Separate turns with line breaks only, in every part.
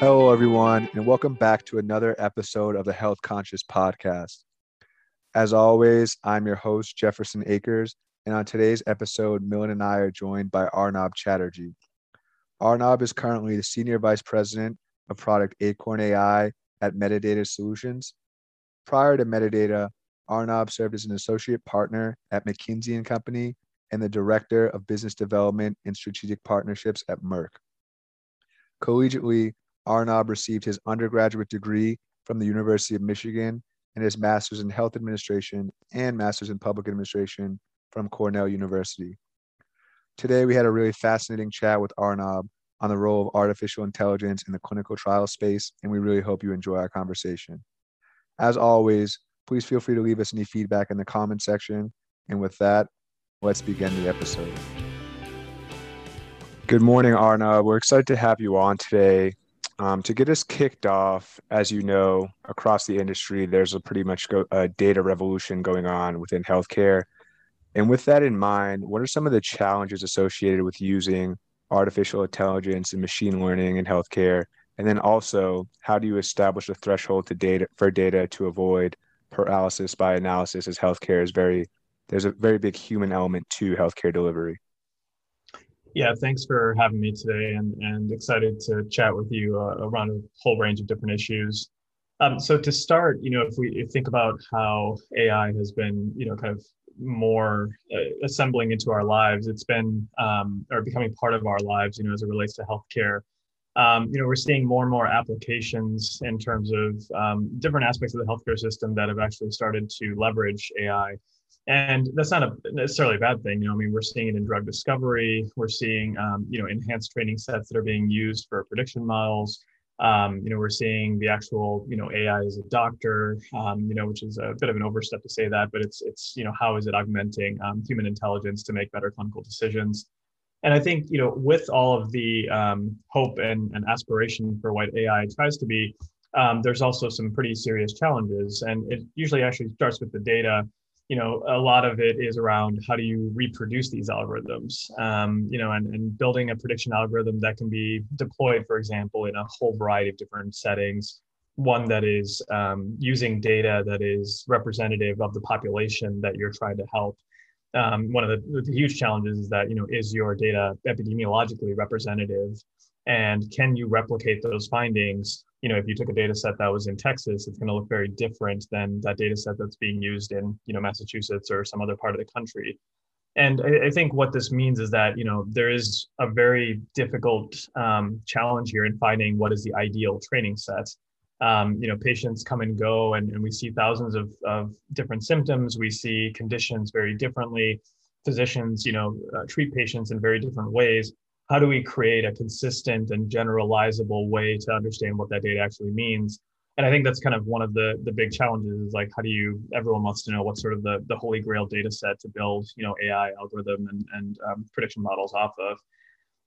Hello, everyone, and welcome back to another episode of the Health Conscious Podcast. As always, I'm your host, Jefferson Akers, and on today's episode, Milind and I are joined by Arnab Chatterjee. Arnab is currently the Senior Vice President of Product Acorn AI at Medidata Solutions. Prior to Medidata, Arnab served as an associate partner at McKinsey and Company and the Director of Business Development and Strategic Partnerships at Merck. Collegiately, Arnab received his undergraduate degree from the University of Michigan and his master's in health administration and master's in public administration from Cornell University. Today, we had a really fascinating chat with Arnab on the role of artificial intelligence in the clinical trial space, and we really hope you enjoy our conversation. As always, please feel free to leave us any feedback in the comment section. And with that, let's begin the episode. Good morning, Arnab. We're excited to have you on today. Um, to get us kicked off, as you know, across the industry, there's a pretty much go, a data revolution going on within healthcare. And with that in mind, what are some of the challenges associated with using artificial intelligence and machine learning in healthcare? And then also, how do you establish a threshold to data for data to avoid paralysis by analysis as healthcare is very there's a very big human element to healthcare delivery.
Yeah, thanks for having me today and, and excited to chat with you uh, around a whole range of different issues. Um, so to start, you know, if we think about how AI has been, you know, kind of more uh, assembling into our lives. It's been um, or becoming part of our lives, you know, as it relates to healthcare. Um, you know, we're seeing more and more applications in terms of um, different aspects of the healthcare system that have actually started to leverage AI. And that's not a necessarily a bad thing. You know, I mean, we're seeing it in drug discovery. We're seeing, um, you know, enhanced training sets that are being used for prediction models. Um, you know, we're seeing the actual, you know, AI as a doctor, um, you know, which is a bit of an overstep to say that, but it's, it's, you know, how is it augmenting um, human intelligence to make better clinical decisions? And I think, you know, with all of the um, hope and, and aspiration for what AI tries to be, um, there's also some pretty serious challenges. And it usually actually starts with the data you know, a lot of it is around how do you reproduce these algorithms, um, you know, and, and building a prediction algorithm that can be deployed, for example, in a whole variety of different settings. One that is um, using data that is representative of the population that you're trying to help. Um, one of the, the huge challenges is that, you know, is your data epidemiologically representative? And can you replicate those findings you know, if you took a data set that was in Texas, it's going to look very different than that data set that's being used in, you know, Massachusetts or some other part of the country. And I, I think what this means is that, you know, there is a very difficult um, challenge here in finding what is the ideal training set. Um, you know, patients come and go, and, and we see thousands of, of different symptoms. We see conditions very differently. Physicians, you know, uh, treat patients in very different ways how do we create a consistent and generalizable way to understand what that data actually means? And i think that's kind of one of the the big challenges is like how do you everyone wants to know what sort of the the holy grail data set to build you know ai algorithm and and um, prediction models off of.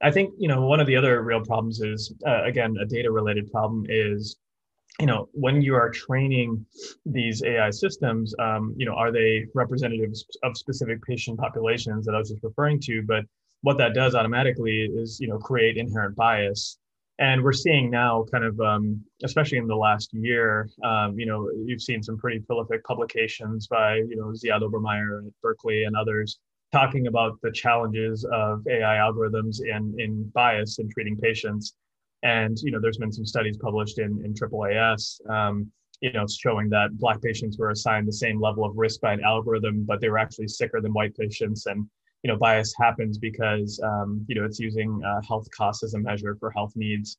I think you know one of the other real problems is uh, again a data related problem is you know when you are training these ai systems um, you know are they representatives of specific patient populations that i was just referring to? But what that does automatically is you know create inherent bias. And we're seeing now kind of um, especially in the last year um, you know you've seen some pretty prolific publications by you know ziad obermeyer at berkeley and others talking about the challenges of ai algorithms in in bias in treating patients. And you know there's been some studies published in in AAAS um, you know showing that black patients were assigned the same level of risk by an algorithm but they were actually sicker than white patients. And you know bias happens because um, you know it's using uh, health costs as a measure for health needs.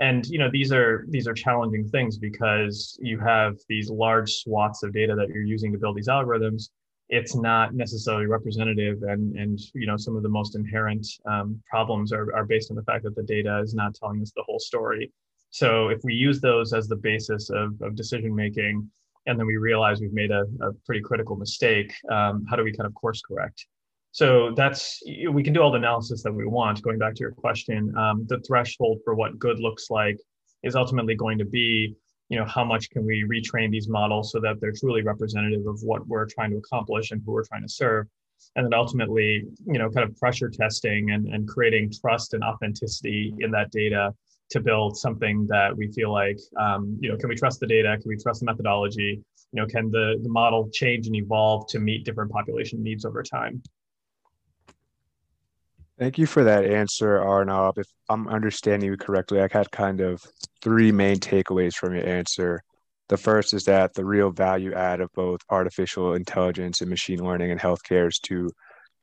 And you know these are these are challenging things because you have these large swaths of data that you're using to build these algorithms. It's not necessarily representative and and you know some of the most inherent um, problems are, are based on the fact that the data is not telling us the whole story. So if we use those as the basis of, of decision making and then we realize we've made a, a pretty critical mistake um, how do we kind of course correct so that's we can do all the analysis that we want. Going back to your question, um, the threshold for what good looks like is ultimately going to be, you know, how much can we retrain these models so that they're truly representative of what we're trying to accomplish and who we're trying to serve, and then ultimately, you know, kind of pressure testing and and creating trust and authenticity in that data to build something that we feel like, um, you know, can we trust the data? Can we trust the methodology? You know, can the, the model change and evolve to meet different population needs over time?
Thank you for that answer, Arnab. If I'm understanding you correctly, I had kind of three main takeaways from your answer. The first is that the real value add of both artificial intelligence and machine learning in healthcare is to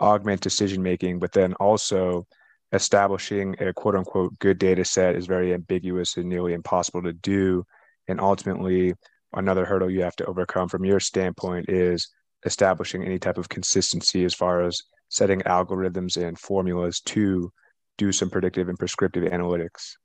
augment decision making, but then also establishing a quote unquote good data set is very ambiguous and nearly impossible to do. And ultimately, another hurdle you have to overcome from your standpoint is establishing any type of consistency as far as setting algorithms and formulas to do some predictive and prescriptive analytics.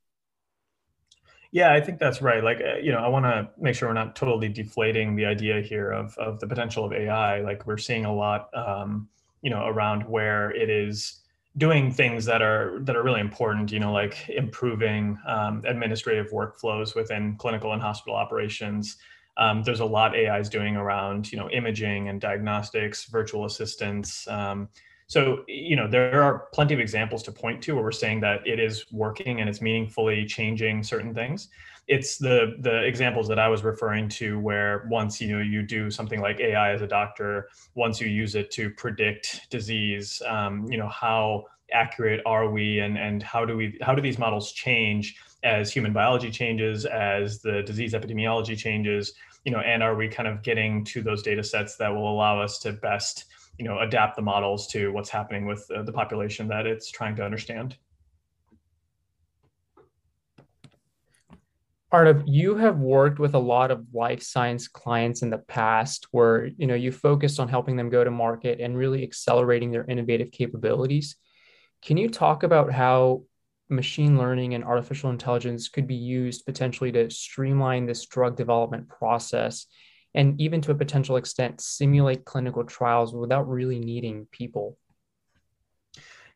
Yeah, I think that's right. Like, uh, you know, I want to make sure we're not totally deflating the idea here of, of the potential of AI. Like, we're seeing a lot, um, you know, around where it is doing things that are that are really important you know like improving um, administrative workflows within clinical and hospital operations um, there's a lot ai is doing around you know imaging and diagnostics virtual assistants um, so you know there are plenty of examples to point to where we're saying that it is working and it's meaningfully changing certain things. It's the the examples that I was referring to where once you know you do something like AI as a doctor, once you use it to predict disease, um, you know how accurate are we, and and how do we how do these models change as human biology changes, as the disease epidemiology changes, you know, and are we kind of getting to those data sets that will allow us to best you know adapt the models to what's happening with uh, the population that it's trying to understand.
Arnab, you have worked with a lot of life science clients in the past where you know you focused on helping them go to market and really accelerating their innovative capabilities. Can you talk about how machine learning and artificial intelligence could be used potentially to streamline this drug development process and even to a potential extent simulate clinical trials without really needing people?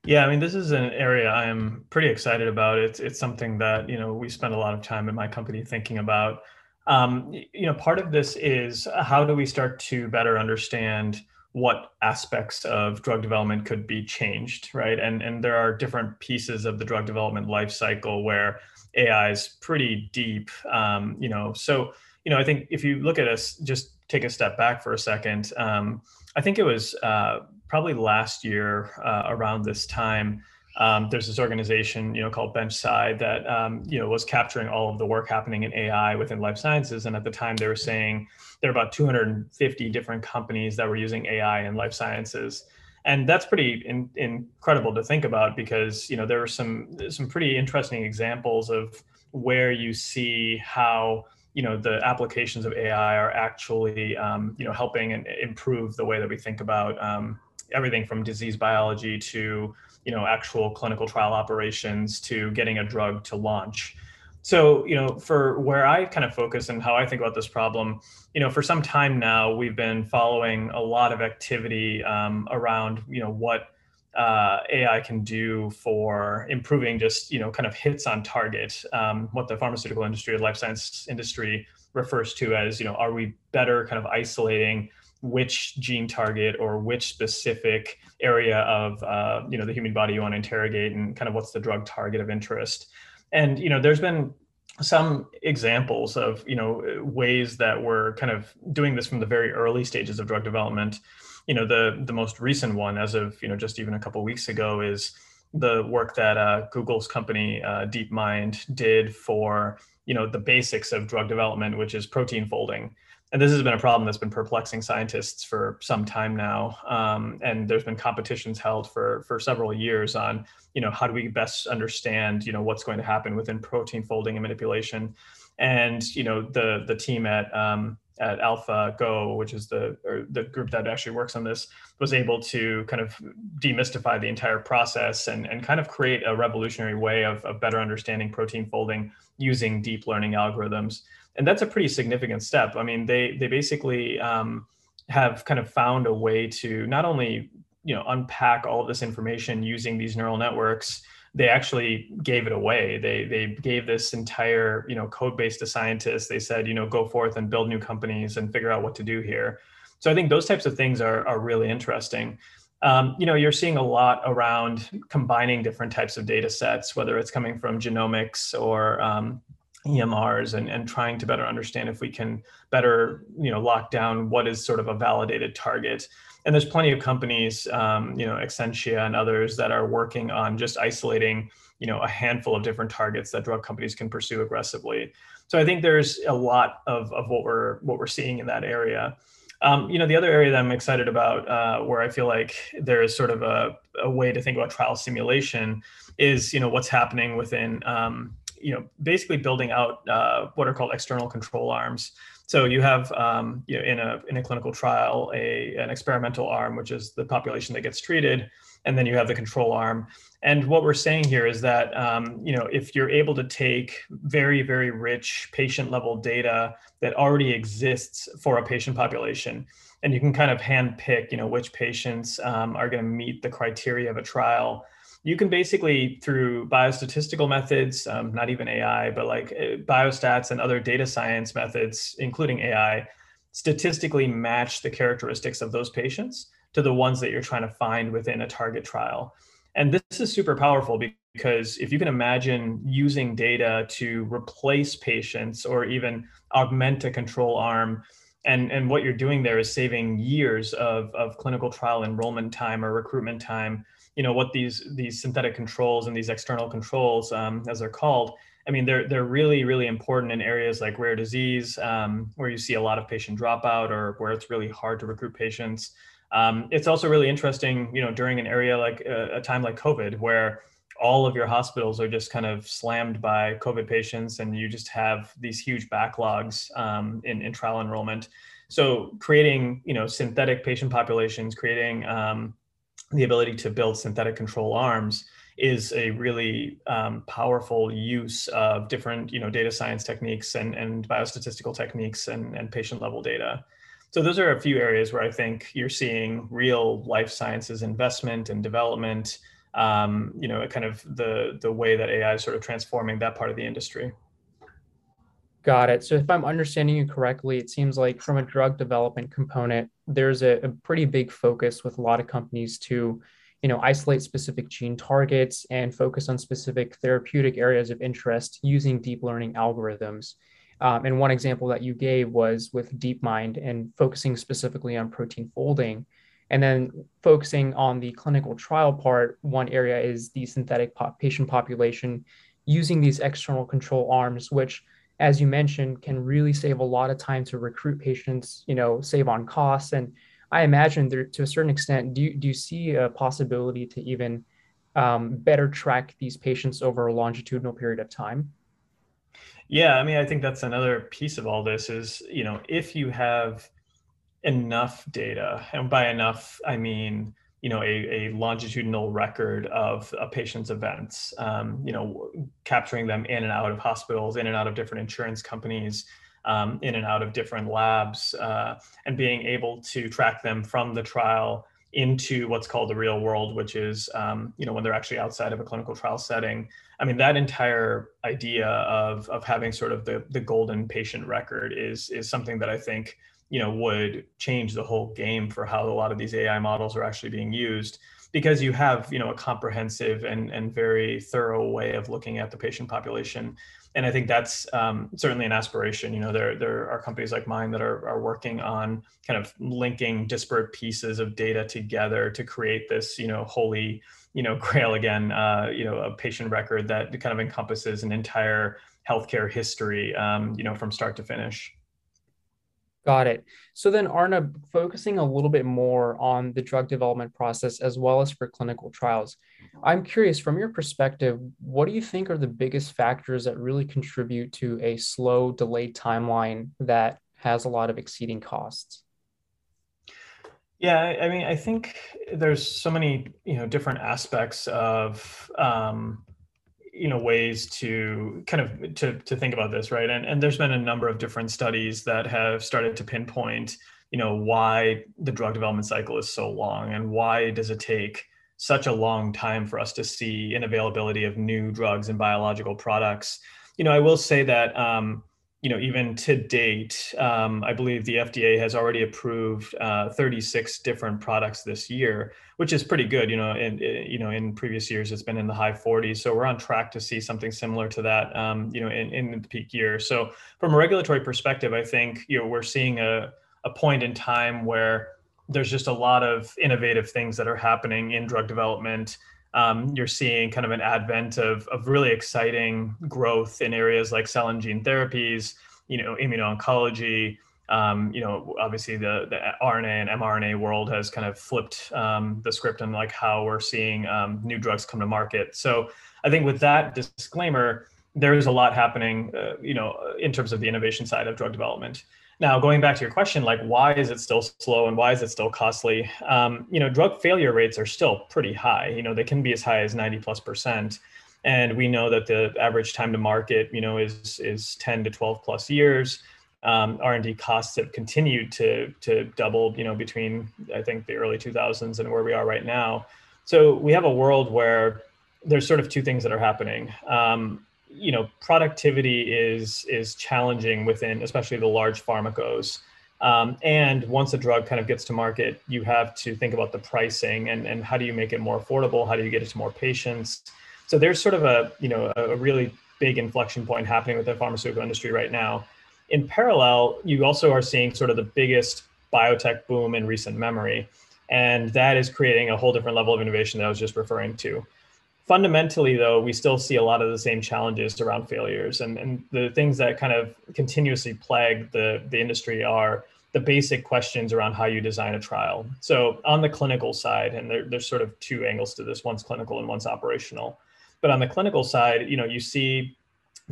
Yeah, I mean, this is an area I am pretty excited about. It's it's something that you know we spend a lot of time in my company thinking about. Um, you know, part of this is how do we start to better understand what aspects of drug development could be changed, right? And and there are different pieces of the drug development life cycle where AI is pretty deep. Um, you know, so you know, I think if you look at us, just take a step back for a second. Um, I think it was uh, probably last year uh, around this time. Um, there's this organization, you know, called BenchSci that um, you know was capturing all of the work happening in AI within life sciences. And at the time, they were saying there are about 250 different companies that were using AI in life sciences, and that's pretty in, incredible to think about because you know there were some some pretty interesting examples of where you see how you know the applications of AI are actually um, you know helping and improve the way that we think about um, everything from disease biology to you know actual clinical trial operations to getting a drug to launch. So you know for where i kind of focus and how i think about this problem you know for some time now we've been following a lot of activity um, around you know what uh, ai can do for improving just you know kind of hits on target um, what the pharmaceutical industry or life science industry refers to as you know are we better kind of isolating which gene target or which specific area of uh, you know the human body you want to interrogate and kind of what's the drug target of interest? And you know there's been some examples of you know ways that we're kind of doing this from the very early stages of drug development you know the the most recent one as of you know just even a couple weeks ago is the work that uh, google's company uh, deepmind did for you know the basics of drug development which is protein folding and this has been a problem that's been perplexing scientists for some time now. Um, and there's been competitions held for for several years on, you know, how do we best understand, you know, what's going to happen within protein folding and manipulation. And you know, the the team at um, at AlphaGo, which is the the group that actually works on this, was able to kind of demystify the entire process and, and kind of create a revolutionary way of, of better understanding protein folding using deep learning algorithms and that's a pretty significant step. I mean, they they basically um, have kind of found a way to not only you know unpack all this information using these neural networks they actually gave it away. They they gave this entire you know code base to scientists. They said you know go forth and build new companies and figure out what to do here. So i think those types of things are, are really interesting. Um, you know, you're seeing a lot around combining different types of data sets, whether it's coming from genomics or um, EMRs and, and trying to better understand if we can better, you know, lock down what is sort of a validated target. And there's plenty of companies, um, you know, Exscientia and others that are working on just isolating, you know, a handful of different targets that drug companies can pursue aggressively. So I think there's a lot of, of what we're what we're seeing in that area. Um, you know, the other area that I'm excited about, uh, where I feel like there is sort of a, a, way to think about trial simulation, is you know what's happening within um, you know basically building out uh, what are called external control arms. So you have um, you know, in a in a clinical trial a an experimental arm, which is the population that gets treated, and then you have the control arm. And what we're saying here is that um, you know if you're able to take very very rich patient level data that already exists for a patient population, and you can kind of hand pick you know which patients um, are going to meet the criteria of a trial. You can basically through biostatistical methods, um, not even AI, but like uh, biostats and other data science methods, including AI, statistically match the characteristics of those patients to the ones that you're trying to find within a target trial. And this is super powerful because if you can imagine using data to replace patients or even augment a control arm, and, and what you're doing there is saving years of, of clinical trial enrollment time or recruitment time. You know what these these synthetic controls and these external controls, um, as they're called, I mean, they're they're really really important in areas like rare disease, um, where you see a lot of patient dropout or where it's really hard to recruit patients. Um, it's also really interesting, you know, during an area like uh, a time like COVID, where all of your hospitals are just kind of slammed by COVID patients, and you just have these huge backlogs um, in, in trial enrollment. So, creating, you know, synthetic patient populations, creating um, the ability to build synthetic control arms is a really um, powerful use of different, you know, data science techniques and, and biostatistical techniques and, and patient level data. So those are a few areas where I think you're seeing real life sciences investment and development. Um, you know, kind of the the way that AI is sort of transforming that part of the industry.
Got it. So if I'm understanding you correctly, it seems like from a drug development component, there's a, a pretty big focus with a lot of companies to, you know, isolate specific gene targets and focus on specific therapeutic areas of interest using deep learning algorithms. Um, and one example that you gave was with DeepMind and focusing specifically on protein folding. And then focusing on the clinical trial part, one area is the synthetic pop patient population using these external control arms, which, as you mentioned, can really save a lot of time to recruit patients, you know, save on costs. And I imagine there, to a certain extent, do you, do you see a possibility to even um, better track these patients over a longitudinal period of time?
Yeah, I mean, I think that's another piece of all this is, you know, if you have enough data, and by enough, I mean, you know, a, a longitudinal record of a patient's events, um, you know, capturing them in and out of hospitals, in and out of different insurance companies, um, in and out of different labs, uh, and being able to track them from the trial into what's called the real world, which is um, you know when they're actually outside of a clinical trial setting. I mean that entire idea of of having sort of the the golden patient record is is something that I think you know would change the whole game for how a lot of these AI models are actually being used because you have you know a comprehensive and and very thorough way of looking at the patient population and I think that's um, certainly an aspiration. You know, there there are companies like mine that are are working on kind of linking disparate pieces of data together to create this, you know, holy, you know, grail again, uh, you know, a patient record that kind of encompasses an entire healthcare history, um, you know, from start to finish.
Got it. So then, Arna, focusing a little bit more on the drug development process as well as for clinical trials, I'm curious from your perspective, what do you think are the biggest factors that really contribute to a slow, delayed timeline that has a lot of exceeding costs?
Yeah, I mean, I think there's so many, you know, different aspects of um, you know ways to kind of to to think about this right? And and there's been a number of different studies that have started to pinpoint you know why the drug development cycle is so long and why does it take such a long time for us to see an availability of new drugs and biological products. You know i will say that um, you know, even to date, um, I believe the FDA has already approved uh, 36 different products this year, which is pretty good. You know, in you know in previous years it's been in the high 40s, so we're on track to see something similar to that. Um, you know, in, in the peak year. So from a regulatory perspective, I think you know we're seeing a a point in time where there's just a lot of innovative things that are happening in drug development um, you're seeing kind of an advent of, of really exciting growth in areas like cell and gene therapies, you know, immuno-oncology. Um, you know, obviously the, the RNA and mRNA world has kind of flipped um, the script on like how we're seeing um, new drugs come to market. So I think with that disclaimer, there is a lot happening, uh, you know, in terms of the innovation side of drug development. Now, going back to your question, like why is it still slow and why is it still costly? Um, you know, drug failure rates are still pretty high. You know, they can be as high as 90 plus percent. And we know that the average time to market, you know, is is 10 to 12 plus years. Um, R&D costs have continued to to double, you know, between I think the early 2000s and where we are right now. So we have a world where there's sort of two things that are happening. Um, you know productivity is is challenging within especially the large pharmacos. Um, and once a drug kind of gets to market you have to think about the pricing and, and how do you make it more affordable? How do you get it to more patients? So there's sort of a you know a really big inflection point happening with the pharmaceutical industry right now. In parallel you also are seeing sort of the biggest biotech boom in recent memory. And that is creating a whole different level of innovation that i was just referring to fundamentally though we still see a lot of the same challenges around failures. And, and the things that kind of continuously plague the, the industry are the basic questions around how you design a trial. So on the clinical side and there, there's sort of two angles to this one's clinical and one's operational. But on the clinical side you know you see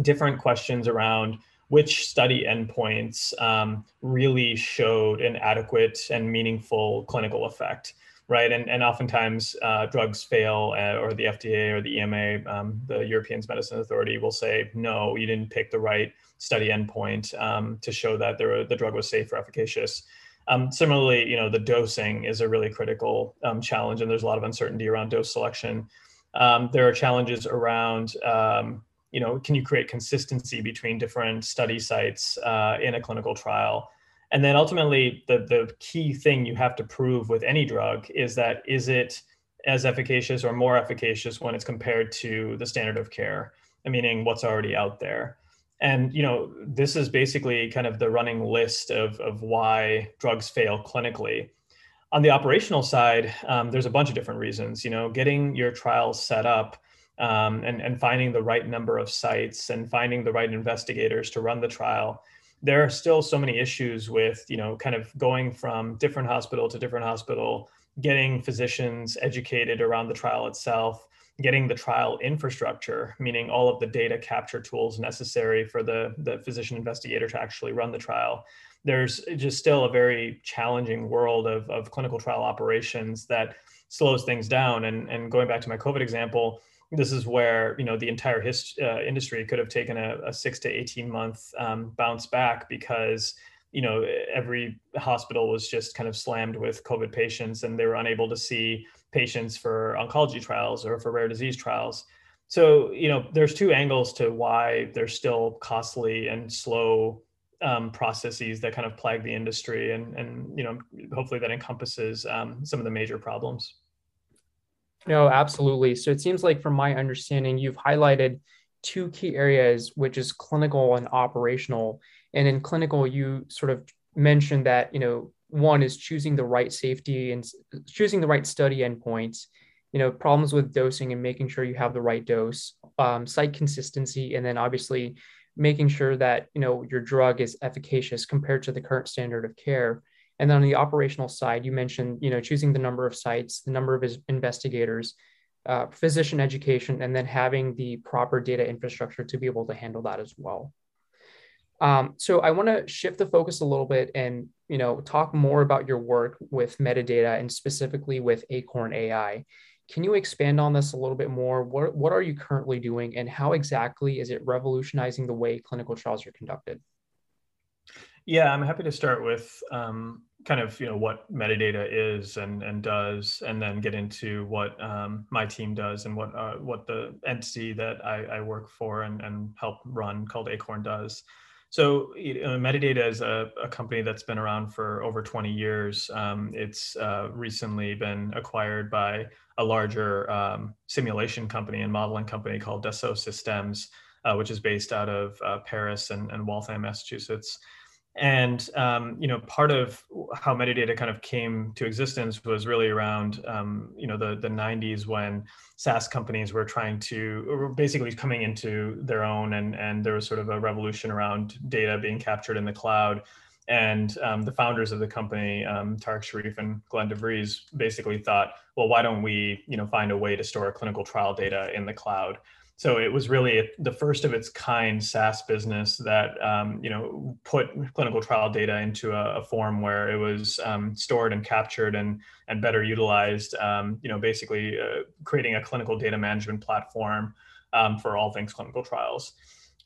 different questions around which study endpoints um, really showed an adequate and meaningful clinical effect right? And, and oftentimes uh, drugs fail, uh, or the FDA or the EMA, um, the European Medicine Authority, will say, no, you didn't pick the right study endpoint um, to show that there, the drug was safe or efficacious. Um, similarly, you know, the dosing is a really critical um, challenge, and there's a lot of uncertainty around dose selection. Um, there are challenges around, um, you know, can you create consistency between different study sites uh, in a clinical trial? And then ultimately, the, the key thing you have to prove with any drug is that is it as efficacious or more efficacious when it's compared to the standard of care, meaning what's already out there. And you know, this is basically kind of the running list of, of why drugs fail clinically. On the operational side, um, there's a bunch of different reasons. You know, getting your trials set up um, and, and finding the right number of sites and finding the right investigators to run the trial there are still so many issues with you know kind of going from different hospital to different hospital getting physicians educated around the trial itself getting the trial infrastructure meaning all of the data capture tools necessary for the the physician investigator to actually run the trial. There's just still a very challenging world of, of clinical trial operations that slows things down. And and going back to my covid example this is where you know the entire hist- uh, industry could have taken a, a, six to 18 month um, bounce back because you know every hospital was just kind of slammed with covid patients and they were unable to see patients for oncology trials or for rare disease trials. So you know there's two angles to why there's still costly and slow um, processes that kind of plague the industry and and you know hopefully that encompasses um, some of the major problems
no, absolutely. So it seems like, from my understanding, you've highlighted two key areas, which is clinical and operational. And in clinical, you sort of mentioned that, you know, one is choosing the right safety and choosing the right study endpoints, you know, problems with dosing and making sure you have the right dose, um, site consistency, and then obviously making sure that, you know, your drug is efficacious compared to the current standard of care. And then on the operational side, you mentioned, you know, choosing the number of sites, the number of investigators, uh, physician education, and then having the proper data infrastructure to be able to handle that as well. Um, so I want to shift the focus a little bit and, you know, talk more about your work with Medidata and specifically with Acorn AI. Can you expand on this a little bit more? What, what are you currently doing and how exactly is it revolutionizing the way clinical trials are conducted?
Yeah, I'm happy to start with um, kind of you know what Medidata is and and does, and then get into what um, my team does and what uh, what the entity that I, I work for and, and help run called Acorn does. So Medidata is a, a, company that's been around for over 20 years. Um, it's uh, recently been acquired by a larger um, simulation company and modeling company called Dassault Systems, uh, which is based out of uh, Paris and, and Waltham, Massachusetts. And um, you know, part of how Medidata kind of came to existence was really around um, you know the the 90s when SaaS companies were trying to were basically coming into their own, and and there was sort of a revolution around data being captured in the cloud. And um, the founders of the company, um, Tarek Sherif and Glenn DeVries, basically thought, well, why don't we, you know, find a way to store clinical trial data in the cloud? So it was really the first of its kind SaaS business that um, you know put clinical trial data into a, a form where it was um, stored and captured and and better utilized. Um, you know, basically uh, creating a clinical data management platform um, for all things clinical trials.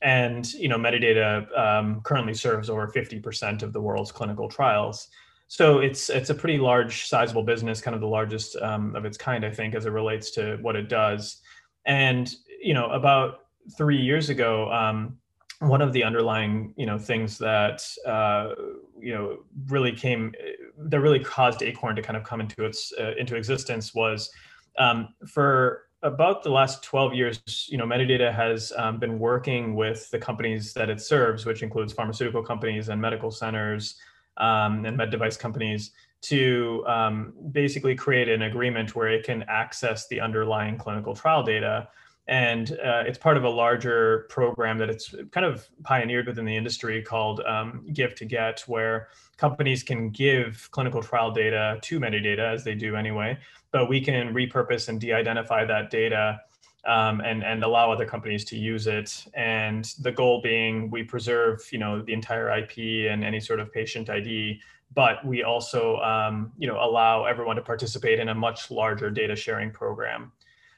And you know, Medidata um, currently serves over 50% of the world's clinical trials. So it's it's a pretty large, sizable business, kind of the largest um, of its kind, I think, as it relates to what it does. And you know, about three years ago, um, one of the underlying, you know, things that uh, you know really came that really caused Acorn to kind of come into its uh, into existence was um, for about the last 12 years, you know, Medidata has um, been working with the companies that it serves, which includes pharmaceutical companies and medical centers um, and med device companies, to um, basically create an agreement where it can access the underlying clinical trial data and uh, it's part of a larger program that it's kind of pioneered within the industry called um, Give to Get, where companies can give clinical trial data to Medidata as they do anyway, but we can repurpose and de-identify that data um, and and allow other companies to use it. And the goal being we preserve you know the entire IP and any sort of patient ID, but we also um, you know allow everyone to participate in a much larger data sharing program.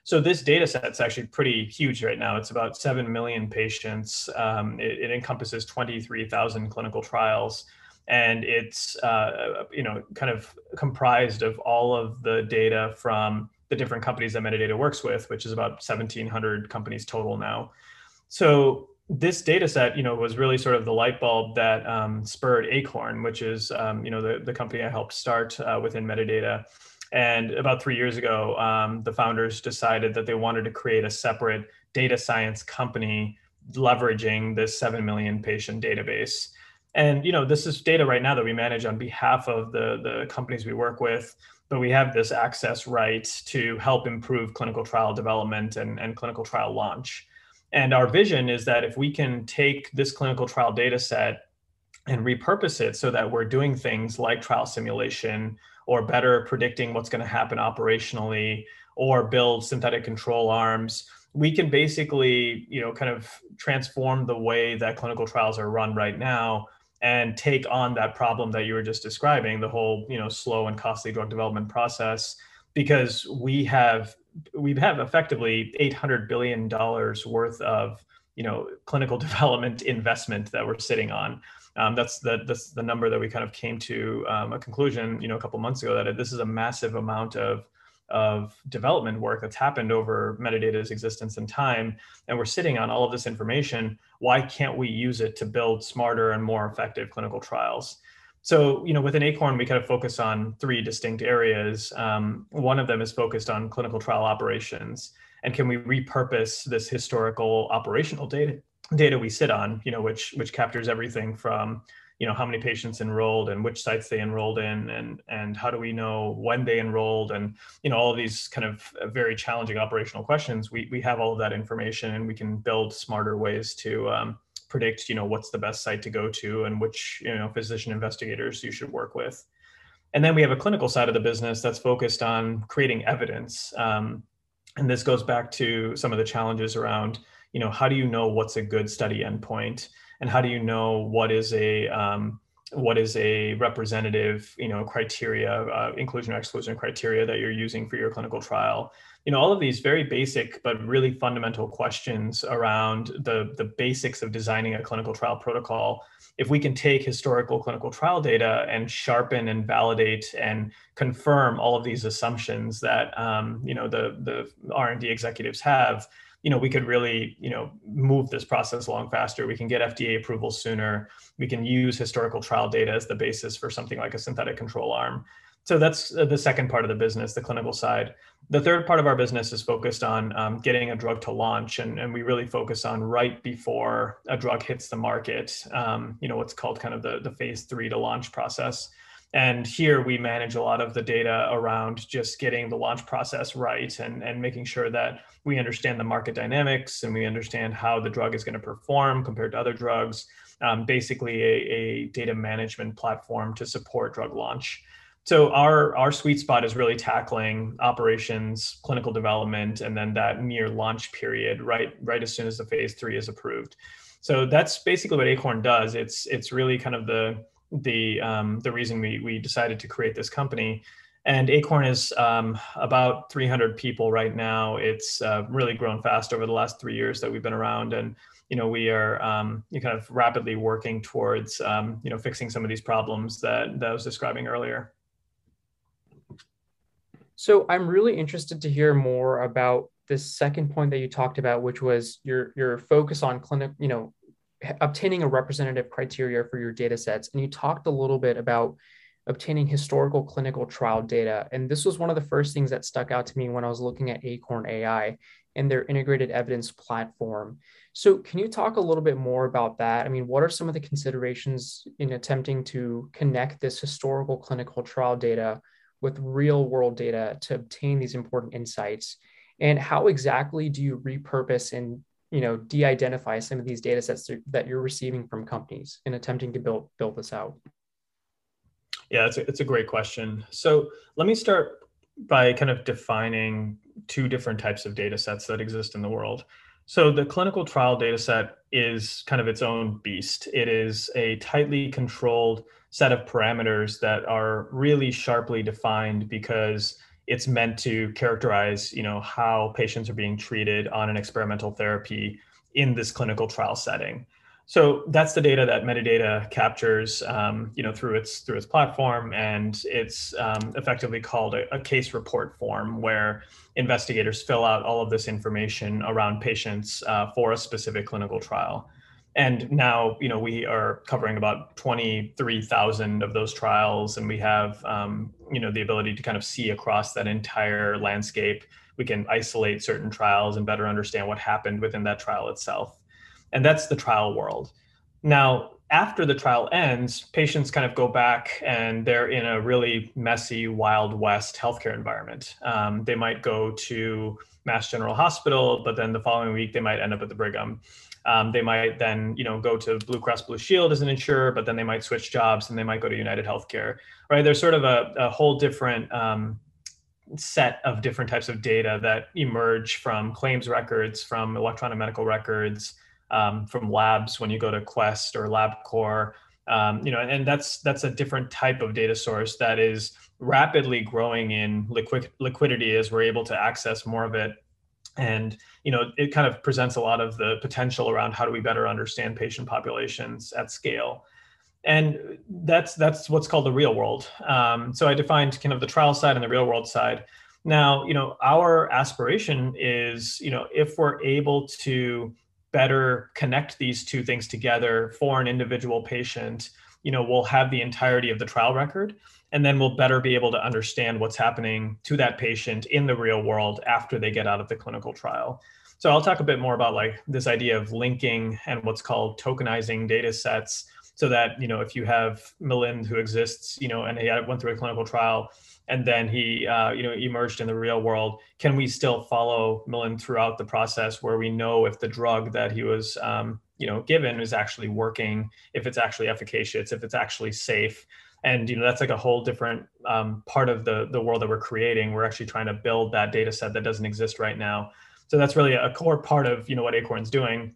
So this data set is actually pretty huge right now. It's about 7 million patients. Um, it, it, encompasses 23,000 clinical trials. And it's, uh, you know, kind of comprised of all of the data from the different companies that Medidata works with, which is about 1,700 companies total now. So this data set, you know, was really sort of the light bulb that um, spurred Acorn, which is, um, you know, the, the company I helped start uh, within Medidata. And about three years ago, um, the founders decided that they wanted to create a separate data science company leveraging this 7 million patient database. And you know, this is data right now that we manage on behalf of the, the companies we work with, but we have this access right to help improve clinical trial development and, and clinical trial launch. And our vision is that if we can take this clinical trial data set and repurpose it so that we're doing things like trial simulation, or better predicting what's going to happen operationally or build synthetic control arms we can basically you know kind of transform the way that clinical trials are run right now and take on that problem that you were just describing the whole you know slow and costly drug development process because we have we have effectively 800 billion dollars worth of you know clinical development investment that we're sitting on um, that's the that's the number that we kind of came to um, a conclusion, you know, a couple months ago that this is a massive amount of of development work that's happened over Medidata's existence and time, and we're sitting on all of this information. Why can't we use it to build smarter and more effective clinical trials? So, you know, within Acorn, we kind of focus on three distinct areas. Um, one of them is focused on clinical trial operations, and can we repurpose this historical operational data data we sit on, you know, which which captures everything from you know how many patients enrolled and which sites they enrolled in and and how do we know when they enrolled and you know all of these kind of very challenging operational questions we we have all of that information and we can build smarter ways to um, predict you know what's the best site to go to and which you know physician investigators you should work with. And then we have a clinical side of the business that's focused on creating evidence um, and this goes back to some of the challenges around you know how do you know what's a good study endpoint? And how do you know what is a um, what is a representative you know criteria uh, inclusion or exclusion criteria that you're using for your clinical trial? You know all of these very basic but really fundamental questions around the the basics of designing a clinical trial protocol. If we can take historical clinical trial data and sharpen and validate and confirm all of these assumptions that um, you know the the R&D executives have, you know we could really you know move this process along faster. We can get FDA approval sooner. We can use historical trial data as the basis for something like a synthetic control arm. So that's uh, the second part of the business, the clinical side. The third part of our business is focused on um, getting a drug to launch, and, and we really focus on right before a drug hits the market. Um, you know what's called kind of the the phase three to launch process. And here we manage a lot of the data around just getting the launch process right and, and making sure that we understand the market dynamics and we understand how the drug is going to perform compared to other drugs. Um, basically, a, a data management platform to support drug launch so our our sweet spot is really tackling operations clinical development and then that near launch period right right as soon as the phase three is approved so that's basically what acorn does it's it's really kind of the the um, the reason we we decided to create this company. And acorn is um, about 300 people right now. It's uh, really grown fast over the last three years that we've been around. And you know we are um, kind of rapidly working towards um, you know fixing some of these problems that, that i was describing earlier.
So I'm really interested to hear more about this second point that you talked about, which was your your focus on clinic, you know, obtaining a representative criteria for your data sets. And you talked a little bit about obtaining historical clinical trial data. And this was one of the first things that stuck out to me when I was looking at Acorn AI and their integrated evidence platform. So, can you talk a little bit more about that? I mean, what are some of the considerations in attempting to connect this historical clinical trial data with real world data to obtain these important insights? And how exactly do you repurpose and you know de-identify some of these data sets that you're receiving from companies in attempting to build build this out?
Yeah, it's a, it's a great question. So let me start by kind of defining two different types of data sets that exist in the world. So the clinical trial data set is kind of its own beast. It is a tightly controlled set of parameters that are really sharply defined because it's meant to characterize, you know, how patients are being treated on an experimental therapy in this clinical trial setting. So that's the data that Medidata captures, um, you know, through its through its platform, and it's um, effectively called a, a, case report form, where investigators fill out all of this information around patients uh, for a specific clinical trial. And now, you know, we are covering about twenty three thousand of those trials, and we have, um, you know, the ability to kind of see across that entire landscape. We can isolate certain trials and better understand what happened within that trial itself and that's the trial world. Now, after the trial ends, patients kind of go back and they're in a really messy, Wild West healthcare environment. Um, they might go to Mass General Hospital, but then the following week they might end up at the Brigham. Um, they might then, you know, go to Blue Cross Blue Shield as an insurer, but then they might switch jobs and they might go to United Healthcare. Right? There's sort of a, a whole different um, set of different types of data that emerge from claims records, from electronic medical records, um, from labs when you go to Quest or LabCorp. Um, you know, and that's that's a different type of data source that is rapidly growing in liquid liquidity as we're able to access more of it. And you know, it kind of presents a lot of the potential around how do we better understand patient populations at scale and that's that's what's called the real world. Um, so I defined kind of the trial side and the real world side. Now, you know, our aspiration is, you know, if we're able to better connect these two things together for an individual patient, you know, we'll have the entirety of the trial record and then we'll better be able to understand what's happening to that patient in the real world after they get out of the clinical trial. So I'll talk a bit more about like this idea of linking and what's called tokenizing data sets so that, you know, if you have Milind who exists, you know, and he went through a clinical trial, and then he uh, you know emerged in the real world can we still follow Milind throughout the process where we know if the drug that he was um, you know given is actually working if it's actually efficacious if it's actually safe and you know that's like a whole different um, part of the the world that we're creating. We're actually trying to build that data set that doesn't exist right now. So that's really a core part of you know what acorn's doing.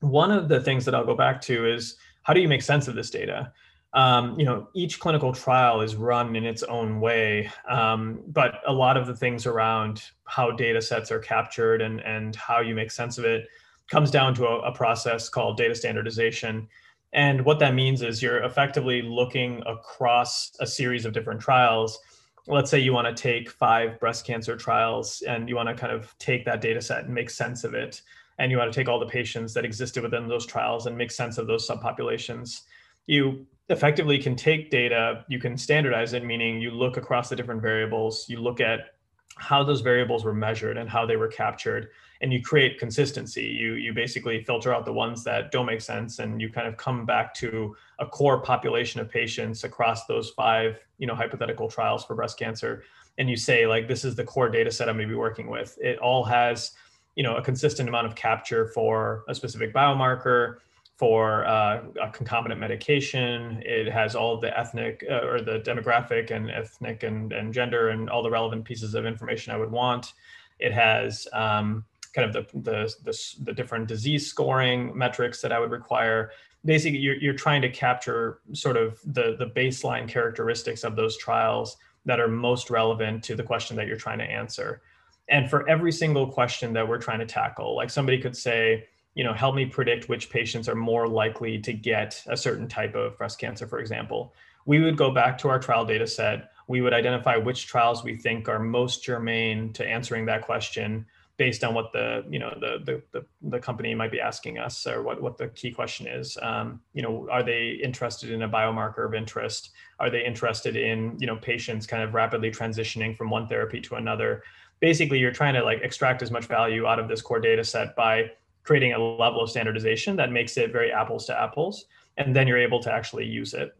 One of the things that i'll go back to is how do you make sense of this data? Um, you know, each clinical trial is run in its own way, um, but a lot of the things around how data sets are captured and, and how you make sense of it comes down to a, a process called data standardization. And what that means is you're effectively looking across a series of different trials. Let's say you want to take five breast cancer trials and you want to kind of take that data set and make sense of it. And you want to take all the patients that existed within those trials and make sense of those subpopulations. You effectively can take data, you can standardize it, meaning you look across the different variables, you look at how those variables were measured and how they were captured and you create consistency you you basically filter out the ones that don't make sense and you kind of come back to a core population of patients across those five you know hypothetical trials for breast cancer and you say like this is the core data set i'm going to be working with it all has you know a consistent amount of capture for a specific biomarker for uh, a concomitant medication. It has all the ethnic uh, or the demographic and ethnic and, and gender and all the relevant pieces of information I would want. It has um, kind of the, the, the, the, different disease scoring metrics that I would require. Basically, you're, you're trying to capture sort of the, the baseline characteristics of those trials that are most relevant to the question that you're trying to answer. And for every single question that we're trying to tackle, like somebody could say, you know, help me predict which patients are more likely to get a certain type of breast cancer, for example. We would go back to our trial data set. We would identify which trials we think are most germane to answering that question based on what the you know the the the, the company might be asking us or what what the key question is. Um, you know are they interested in a biomarker of interest? Are they interested in you know patients kind of rapidly transitioning from one therapy to another? Basically you're trying to like extract as much value out of this core data set by creating a level of standardization that makes it very apples to apples, and then you're able to actually use it.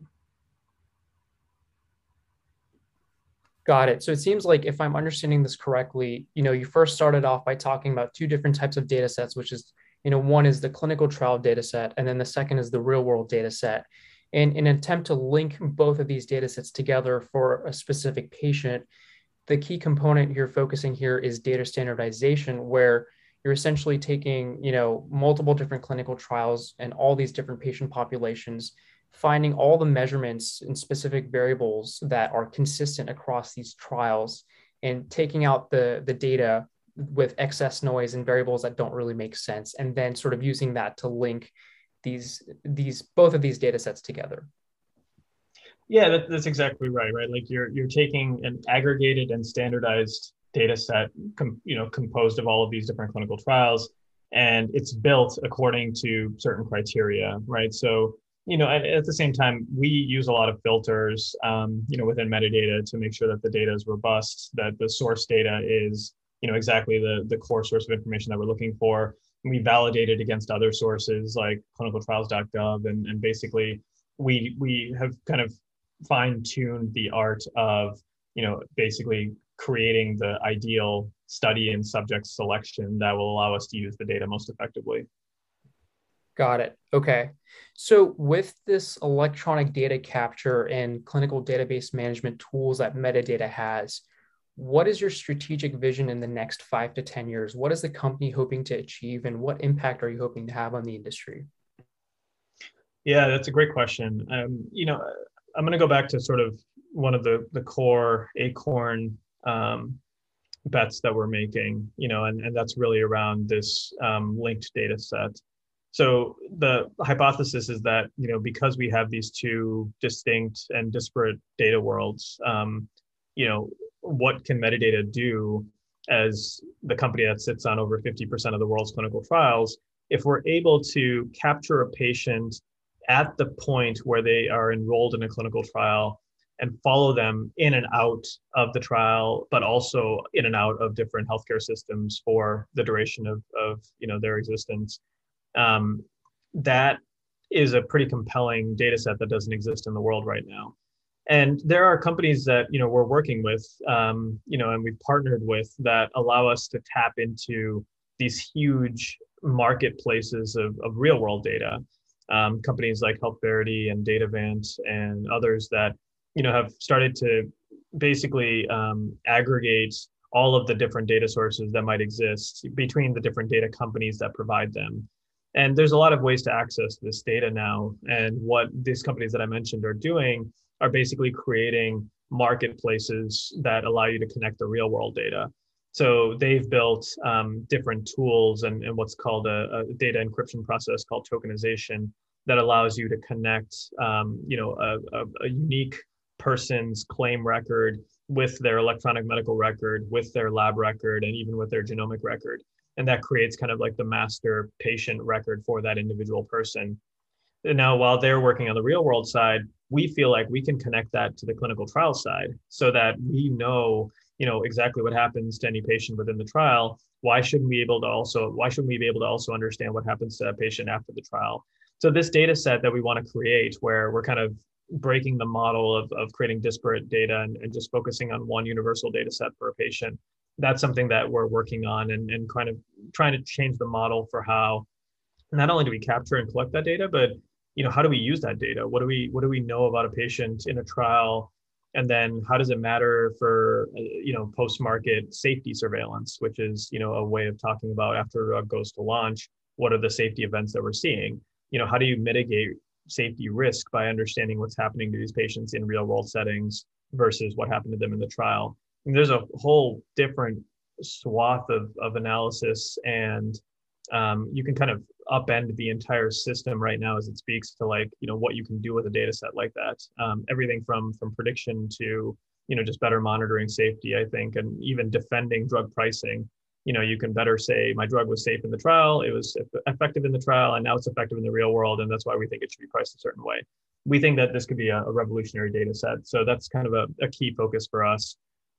Got it. So it seems like if I'm understanding this correctly, you know, you first started off by talking about two different types of data sets, which is, you know, one is the clinical trial data set, and then the second is the real world data set. And in an attempt to link both of these data sets together for a specific patient, the key component you're focusing here is data standardization, where you're essentially taking you know multiple different clinical trials and all these different patient populations finding all the measurements and specific variables that are consistent across these trials and taking out the the data with excess noise and variables that don't really make sense and then sort of using that to link these these both of these data sets together
yeah that, that's exactly right right like you're you're taking an aggregated and standardized data set, com, you know, composed of all of these different clinical trials, and it's built according to certain criteria, right? So, you know, at, the same time, we use a lot of filters, um, you know, within Medidata to make sure that the data is robust, that the source data is, you know, exactly the the core source of information that we're looking for. And we validate it against other sources like clinicaltrials.gov, and and basically we we have kind of fine tuned the art of you know basically creating the ideal study and subject selection that will allow us to use the data most effectively.
Got it. Okay. So, with this electronic data capture and clinical database management tools that Medidata has, what is your strategic vision in the next five to 10 years? What is the company hoping to achieve, and what impact are you hoping to have on the industry?
Yeah, that's a great question. Um, you know, I'm going to go back to sort of one of the the core Acorn um, bets that we're making, you know, and, and that's really around this um, linked data set. So the hypothesis is that, you know, because we have these two distinct and disparate data worlds, um, you know, what can Medidata do as the company that sits on over 50% of the world's clinical trials? If we're able to capture a patient at the point where they are enrolled in a clinical trial and follow them in and out of the trial, but also in and out of different healthcare systems for the duration of, of you know their existence. Um, that is a pretty compelling data set that doesn't exist in the world right now. And there are companies that you know we're working with, um, you know, and we've partnered with that allow us to tap into these huge marketplaces of, of real world data. Um, companies like HealthVerity and Datavant and others that you know have started to basically um, aggregate all of the different data sources that might exist between the different data companies that provide them and there's a lot of ways to access this data now and what these companies that i mentioned are doing are basically creating marketplaces that allow you to connect the real world data so they've built um, different tools and, and what's called a, a, data encryption process called tokenization that allows you to connect, um, you know, a, a, a unique person's claim record with their electronic medical record, with their lab record, and even with their genomic record. And that creates kind of like the master patient record for that individual person. And now, while they're working on the real world side, we feel like we can connect that to the clinical trial side so that we know you know exactly what happens to any patient within the trial why shouldn't we be able to also why shouldn't we be able to also understand what happens to that patient after the trial so this data set that we want to create where we're kind of breaking the model of, of creating disparate data and, and just focusing on one universal data set for a patient that's something that we're working on and, and kind of trying to change the model for how not only do we capture and collect that data but you know how do we use that data? What do we what do we know about a patient in a trial? And then how does it matter for uh, you know post market safety surveillance which is you know a way of talking about after a drug goes to launch what are the safety events that we're seeing? You know how do you mitigate safety risk by understanding what's happening to these patients in real world settings versus what happened to them in the trial there's a whole different swath of, of analysis and um, you can kind of upend the entire system right now as it speaks to like you know what you can do with a data set like that. Um, everything from from prediction to you know just better monitoring safety i think and even defending drug pricing. You know you can better say my drug was safe in the trial. It was effective in the trial and now it's effective in the real world and that's why we think it should be priced a certain way. We think that this could be a, a revolutionary data set so that's kind of a, a key focus for us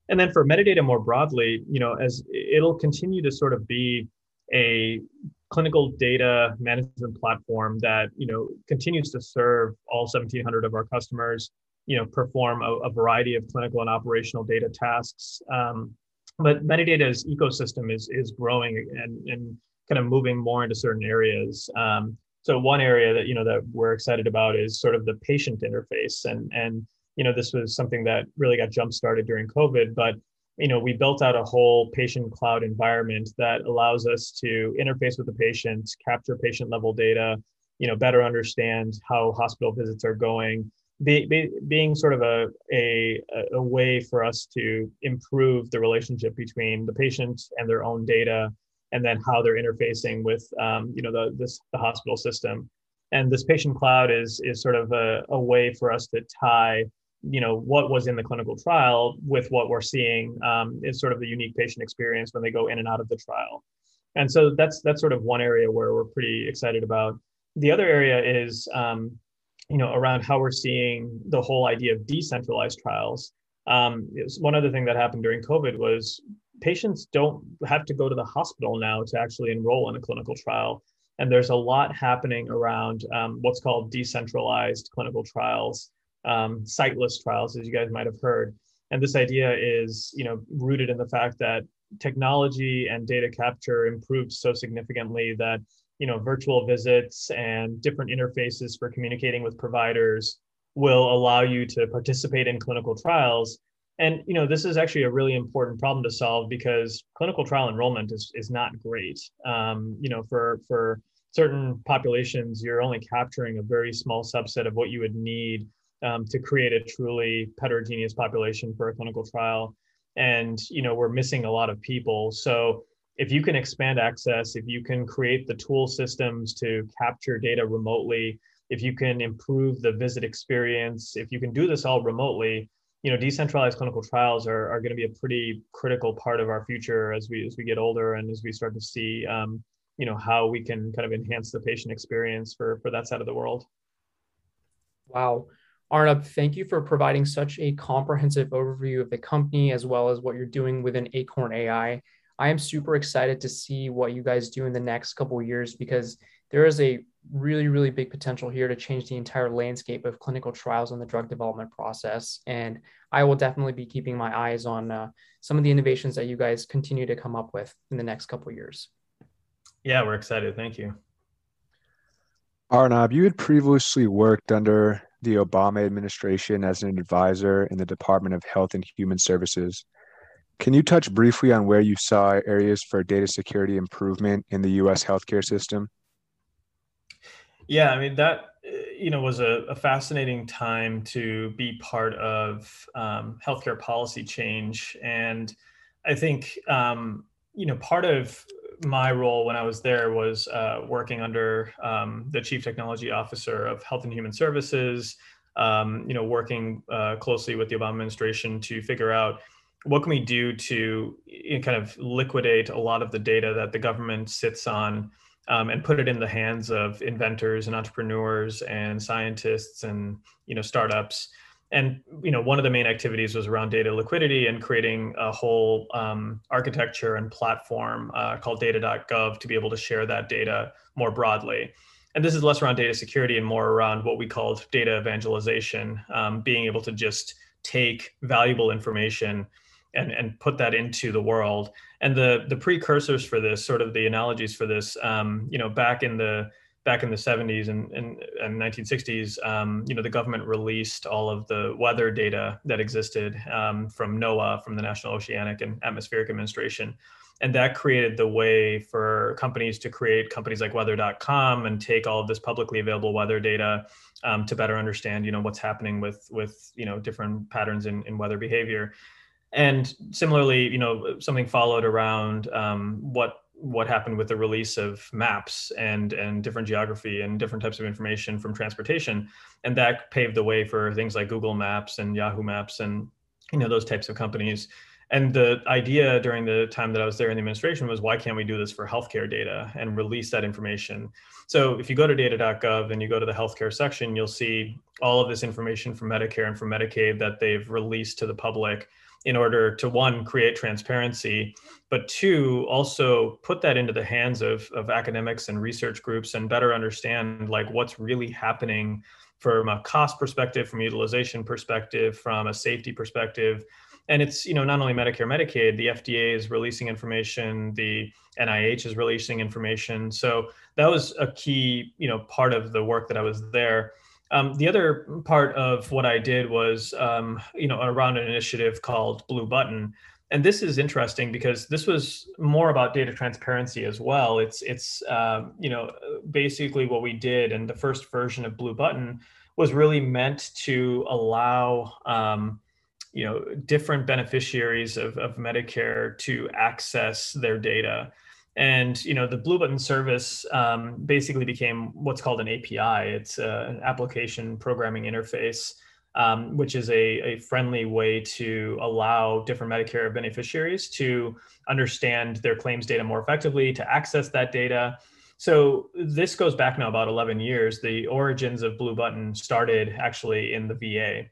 and then for Medidata more broadly you know as it'll continue to sort of be a clinical data management platform that you know continues to serve all 1700 of our customers you know perform a, a variety of clinical and operational data tasks. Um, but Medidata's ecosystem is is growing and, and kind of moving more into certain areas. Um, so one area that you know that we're excited about is sort of the patient interface and and you know this was something that really got jump started during covid but you know, we built out a whole patient cloud environment that allows us to interface with the patient, capture patient level data, you know, better understand how hospital visits are going, be, be, being sort of a, a, a way for us to improve the relationship between the patient and their own data, and then how they're interfacing with, um, you know, the, this, the hospital system. And this patient cloud is, is sort of a, a way for us to tie you know what was in the clinical trial with what we're seeing um, is sort of the unique patient experience when they go in and out of the trial. And so that's that's sort of one area where we're pretty excited about. The other area is um, you know around how we're seeing the whole idea of decentralized trials. Um, one other thing that happened during covid was patients don't have to go to the hospital now to actually enroll in a clinical trial. And there's a lot happening around um, what's called decentralized clinical trials um, siteless trials, as you guys might have heard. And this idea is, you know, rooted in the fact that technology and data capture improved so significantly that, you know, virtual visits and different interfaces for communicating with providers will allow you to participate in clinical trials. And you know, this is actually a really important problem to solve because clinical trial enrollment is, is not great. Um, you know, for for certain populations, you're only capturing a very small subset of what you would need um, to create a truly heterogeneous population for a clinical trial. And you know, we're missing a lot of people. So if you can expand access, if you can create the tool systems to capture data remotely, if you can improve the visit experience, if you can do this all remotely, you know, decentralized clinical trials are, are going to be a pretty critical part of our future as we as we get older and as we start to see, um, you know, how we can kind of enhance the patient experience for for that side of the world.
Wow. Arnab, thank you for providing such a comprehensive overview of the company as well as what you're doing within Acorn AI. I am super excited to see what you guys do in the next couple years because there is a really, really big potential here to change the entire landscape of clinical trials and the drug development process. And I will definitely be keeping my eyes on uh, some of the innovations that you guys continue to come up with in the next couple years.
Yeah, we're excited. Thank you.
Arnab, you had previously worked under the Obama administration as an advisor in the Department of Health and Human Services. Can you touch briefly on where you saw areas for data security improvement in the US healthcare system?
Yeah, I mean, that you know was a, a fascinating time to be part of um, healthcare policy change and i think um, you know part of my role when I was there was uh, working under um, the chief technology officer of Health and Human Services. Um, you know, working uh, closely with the Obama administration to figure out what can we do to kind of liquidate a lot of the data that the government sits on um, and put it in the hands of inventors and entrepreneurs and scientists and you know startups and you know one of the main activities was around data liquidity and creating a whole um, architecture and platform uh, called data.gov to be able to share that data more broadly. And this is less around data security and more around what we called data evangelization um, being able to just take valuable information and, and put that into the world. And the the precursors for this sort of the analogies for this um, you know back in the back in the 70s and, and, and 1960s, um, you know, the government released all of the weather data that existed um, from NOAA, from the National Oceanic and Atmospheric Administration. And that created the way for companies to create companies like weather.com and take all of this publicly available weather data um, to better understand, you know, what's happening with, with, you know, different patterns in, in weather behavior. And similarly, you know, something followed around um, what what happened with the release of maps and and different geography and different types of information from transportation. And that paved the way for things like google maps and yahoo maps and you know those types of companies. And the idea during the time that i was there in the administration was why can't we do this for healthcare data and release that information? So if you go to data.gov and you go to the healthcare section you'll see all of this information from medicare and from medicaid that they've released to the public in order to one create transparency but two also put that into the hands of, of academics and research groups and better understand like what's really happening from a cost perspective from utilization perspective from a safety perspective. And it's you know not only medicare medicaid the fda is releasing information the nih is releasing information. So that was a key you know part of the work that i was there um, the other part of what I did was, um, you know, around an initiative called Blue Button, and this is interesting because this was more about data transparency as well. It's it's um, you know basically what we did, and the first version of Blue Button was really meant to allow um, you know different beneficiaries of, of Medicare to access their data and you know the blue button service um, basically became what's called an api it's a, uh, an application programming interface um, which is a, a friendly way to allow different medicare beneficiaries to understand their claims data more effectively to access that data. So this goes back now about 11 years. The origins of blue button started actually in the va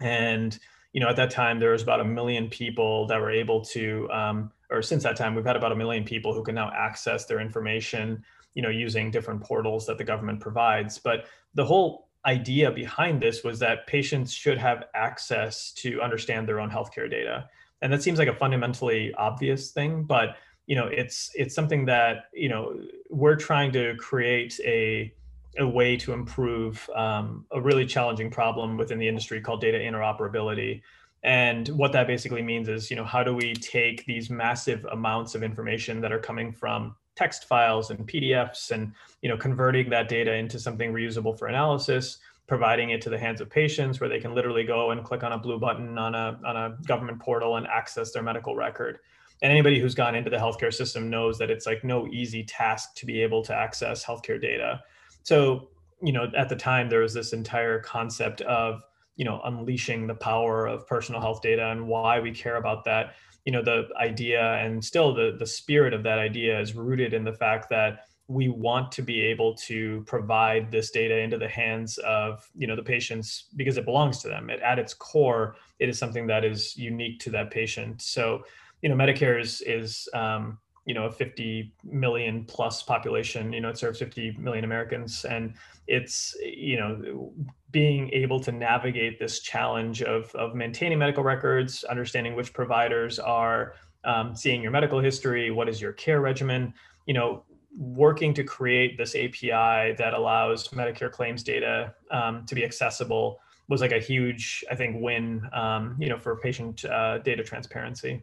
and you know at that time there was about a million people that were able to um, or since that time, we've had about a million people who can now access their information, you know, using different portals that the government provides. But the whole idea behind this was that patients should have access to understand their own healthcare data. And that seems like a fundamentally obvious thing, but you know, it's it's something that you know we're trying to create a a way to improve um, a really challenging problem within the industry called data interoperability and what that basically means is, you know, how do we take these massive amounts of information that are coming from text files and PDFs and, you know, converting that data into something reusable for analysis, providing it to the hands of patients where they can literally go and click on a blue button on a, on a government portal and access their medical record. And anybody who's gone into the healthcare system knows that it's like no easy task to be able to access healthcare data. So, you know, at the time there was this entire concept of you know unleashing the power of personal health data and why we care about that. You know the idea and still the the spirit of that idea is rooted in the fact that we want to be able to provide this data into the hands of you know the patients because it belongs to them. It, at its core it is something that is unique to that patient. So you know medicare is is um, you know a 50 million plus population you know it serves 50 million americans. And it's you know being able to navigate this challenge of, of maintaining medical records understanding which providers are um, seeing your medical history what is your care regimen you know working to create this api that allows medicare claims data um, to be accessible was like a huge i think win um, you know for patient uh, data transparency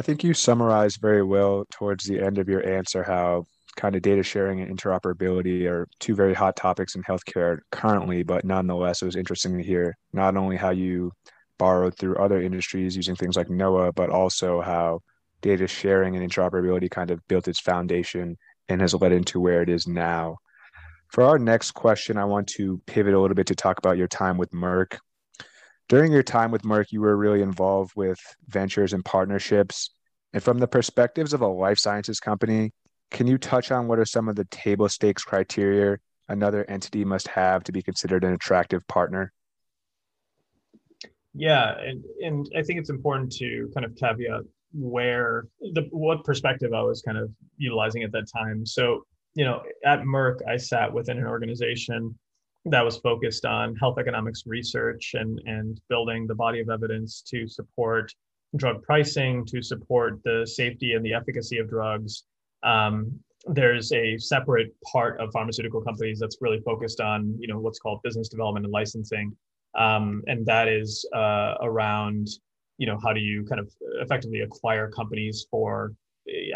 I think you summarized very well towards the end of your answer how kind of data sharing and interoperability are two very hot topics in healthcare currently, but nonetheless, it was interesting to hear not only how you borrowed through other industries using things like NOAA, but also how data sharing and interoperability kind of built its foundation and has led into where it is now. For our next question, I want to pivot a little bit to talk about your time with Merck. During your time with Merck, you were really involved with ventures and partnerships. And from the perspectives of a life sciences company, can you touch on what are some of the table stakes criteria another entity must have to be considered an attractive partner?
Yeah, and, and I think it's important to kind of caveat where the what perspective I was kind of utilizing at that time. So, you know, at Merck, I sat within an organization that was focused on health economics research and and building the body of evidence to support drug pricing, to support the safety and the efficacy of drugs. Um, there's a separate part of pharmaceutical companies that's really focused on you know what's called business development and licensing um, and that is uh, around you know how do you kind of effectively acquire companies for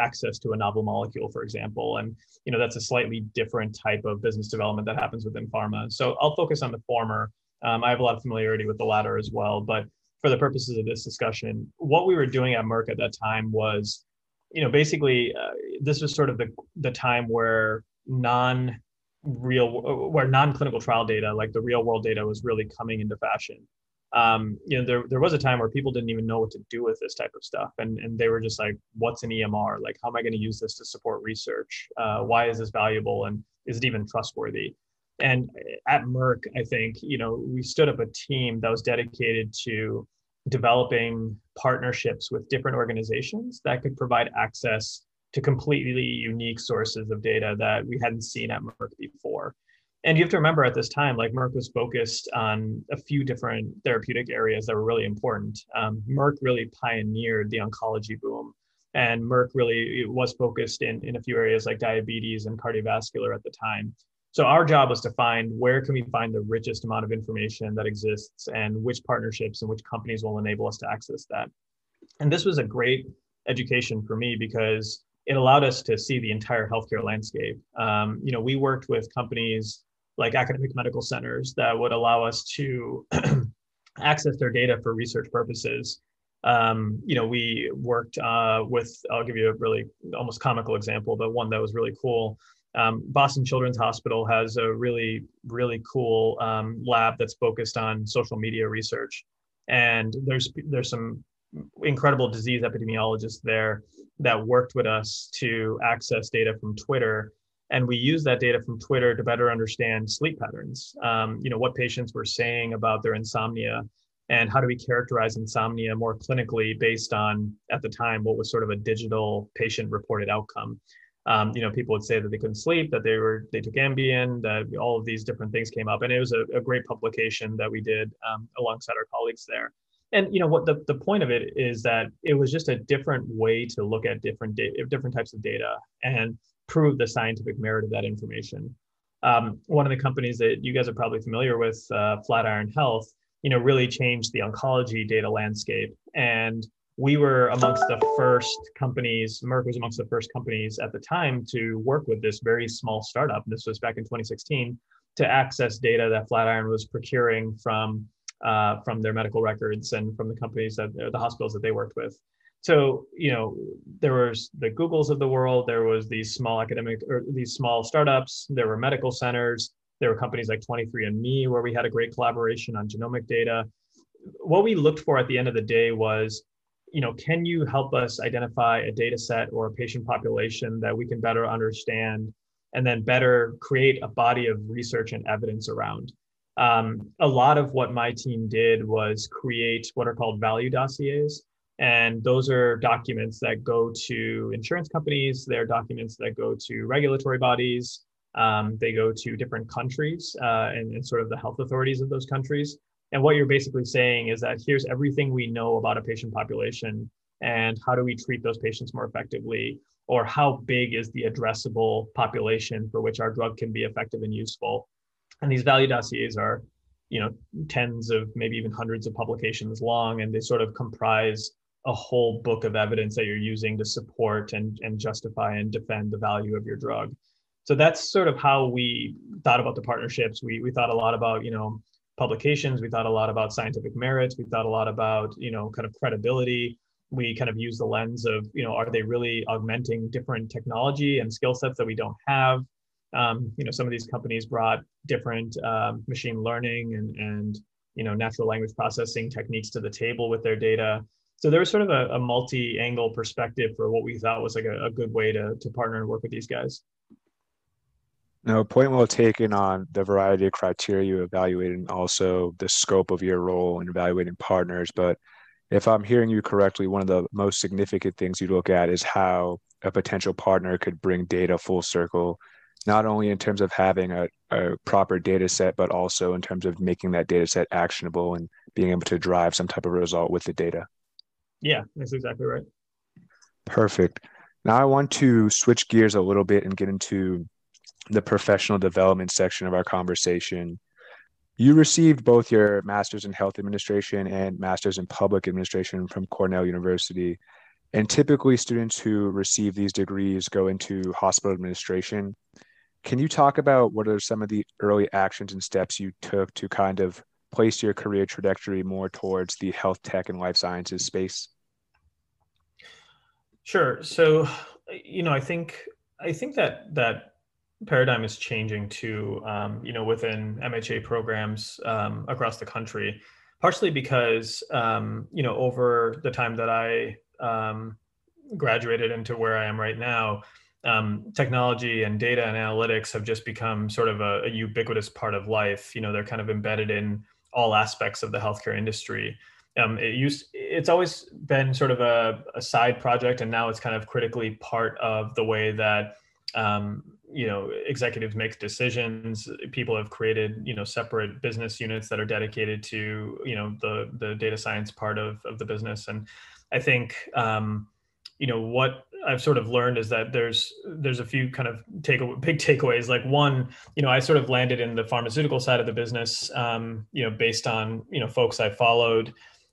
access to a novel molecule for example and you know that's a slightly different type of business development that happens within pharma. So i'll focus on the former. Um, i have a lot of familiarity with the latter as well but for the purposes of this discussion what we were doing at merck at that time was you know basically uh, this was sort of the the time where non real where non-clinical trial data like the real world data was really coming into fashion um, you know there, there was a time where people didn't even know what to do with this type of stuff. And, and they were just like what's an emr like how am i going to use this to support research? Uh, why is this valuable? And is it even trustworthy? And at merck i think you know we stood up a team that was dedicated to developing partnerships with different organizations that could provide access to completely unique sources of data that we hadn't seen at Merck before. And you have to remember at this time, like Merck was focused on a few different therapeutic areas that were really important. Um, Merck really pioneered the oncology boom. And Merck really was focused in, in a few areas like diabetes and cardiovascular at the time. So our job was to find where can we find the richest amount of information that exists and which partnerships and which companies will enable us to access that. And this was a great education for me because it allowed us to see the entire healthcare landscape. Um, you know, we worked with companies like academic medical centers that would allow us to access their data for research purposes. Um, you know, we worked uh, with, I'll give you a really almost comical example, but one that was really cool. Um, Boston Children's Hospital has a really, really cool um, lab that's focused on social media research. And there's there's some incredible disease epidemiologists there that worked with us to access data from Twitter. And we use that data from Twitter to better understand sleep patterns. Um, you know, what patients were saying about their insomnia and how do we characterize insomnia more clinically based on, at the time, what was sort of a digital patient reported outcome. Um, you know, people would say that they couldn't sleep, that they were they took Ambien, that all of these different things came up, and it was a, a great publication that we did um, alongside our colleagues there and you know what the, the point of it is that it was just a different way to look at different data different types of data and prove the scientific merit of that information. Um, one of the companies that you guys are probably familiar with uh, flatiron health you know really changed the oncology data landscape. And we were amongst the first companies merck was amongst the first companies at the time to work with this very small startup. This was back in 2016 to access data that flatiron was procuring from uh, from their medical records and from the companies that the hospitals that they worked with. So you know there was the Googles of the world, there was these small academic or these small startups, there were medical centers, there were companies like 23andMe where we had a great collaboration on genomic data. What we looked for at the end of the day was you know, can you help us identify a data set or a patient population that we can better understand and then better create a body of research and evidence around? um, a lot of what my team did was create what are called value dossiers. And those are documents that go to insurance companies, they're documents that go to regulatory bodies, um, they go to different countries uh, and, and sort of the health authorities of those countries. And what you're basically saying is that here's everything we know about a patient population and how do we treat those patients more effectively? Or how big is the addressable population for which our drug can be effective and useful? And these value dossiers are, you know, tens of maybe even hundreds of publications long, and they sort of comprise a whole book of evidence that you're using to support and, and justify and defend the value of your drug. So that's sort of how we thought about the partnerships. We, we thought a lot about, you know, publications. We thought a lot about scientific merits. We thought a lot about, you know, kind of credibility. we kind of use the lens of you know are they really augmenting different technology and skill sets that we don't have um, you know some of these companies brought different um, machine learning and and you know natural language processing techniques to the table with their data so there was sort of a, a multi-angle perspective for what we thought was like a, a good way to, to partner and work with these guys
no, point well taken on the variety of criteria you evaluated and also the scope of your role in evaluating partners. But if I'm hearing you correctly, one of the most significant things you look at is how a potential partner could bring data full circle, not only in terms of having a, a proper data set, but also in terms of making that data set actionable and being able to drive some type of result with the data.
Yeah, that's exactly right.
Perfect. Now I want to switch gears a little bit and get into the professional development section of our conversation. You received both your master's in health administration and master's in public administration from Cornell University. And typically, students who receive these degrees go into hospital administration. Can you talk about what are some of the early actions and steps you took to kind of place your career trajectory more towards the health tech and life sciences space?
Sure. So, you know, I think I think that that paradigm is changing too, um, you know, within MHA programs um, across the country, partially because, um, you know, over the time that I um, graduated into where I am right now, um, technology and data and analytics have just become sort of a, a, ubiquitous part of life. You know, they're kind of embedded in all aspects of the healthcare industry. Um, it used, it's always been sort of a, a side project, and now it's kind of critically part of the way that um, you know executives make decisions. People have created you know separate business units that are dedicated to you know the the data science part of, of the business. And i think um, you know what i've sort of learned is that there's there's a few kind of take big takeaways. Like one you know i sort of landed in the pharmaceutical side of the business um, you know based on you know folks i followed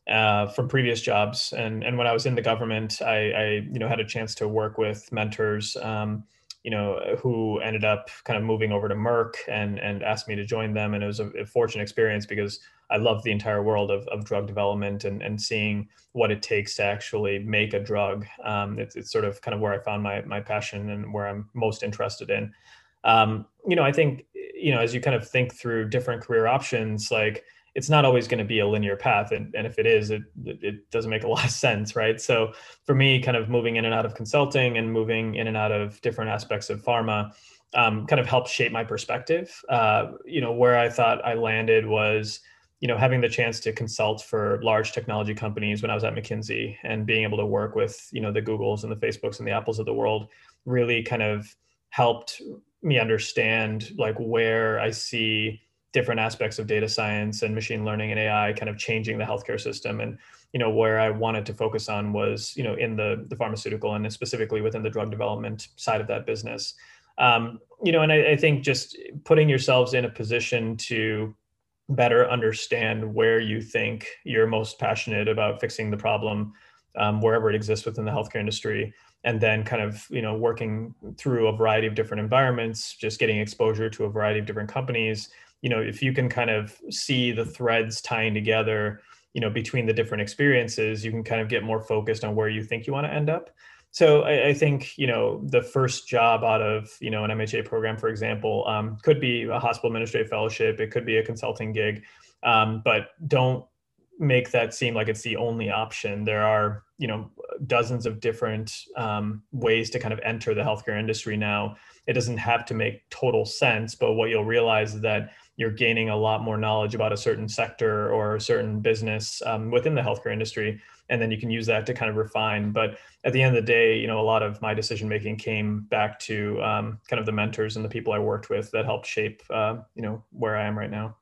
uh, from previous jobs and and when i was in the government i i you know had a chance to work with mentors um, you know, who ended up kind of moving over to Merck and and asked me to join them. And it was a, a fortunate experience because I love the entire world of, of drug development and, and seeing what it takes to actually make a drug. Um, it's, it's sort of kind of where I found my, my passion and where I'm most interested in. Um, you know, I think, you know, as you kind of think through different career options, like it's not always going to be a linear path and, and if it is it it doesn't make a lot of sense right? So for me kind of moving in and out of consulting and moving in and out of different aspects of pharma um, kind of helped shape my perspective. Uh, you know where i thought i landed was you know having the chance to consult for large technology companies when i was at mckinsey and being able to work with you know the googles and the facebooks and the apples of the world really kind of helped me understand like where i see different aspects of data science and machine learning and AI kind of changing the healthcare system. And you know where I wanted to focus on was you know in the the pharmaceutical and specifically within the drug development side of that business. Um, you know, and I, I think just putting yourselves in a position to better understand where you think you're most passionate about fixing the problem um, wherever it exists within the healthcare industry and then kind of you know working through a variety of different environments just getting exposure to a variety of different companies you know if you can kind of see the threads tying together you know between the different experiences you can kind of get more focused on where you think you want to end up so I, I, think you know the first job out of you know an MHA program, for example, um, could be a hospital administrative fellowship. It could be a consulting gig, um, but don't make that seem like it's the only option. There are you know dozens of different um, ways to kind of enter the healthcare industry now. It doesn't have to make total sense, but what you'll realize is that you're gaining a lot more knowledge about a certain sector or a certain business um, within the healthcare industry and then you can use that to kind of refine but at the end of the day you know a lot of my decision making came back to um, kind of the mentors and the people i worked with that helped shape uh, you know where i am right now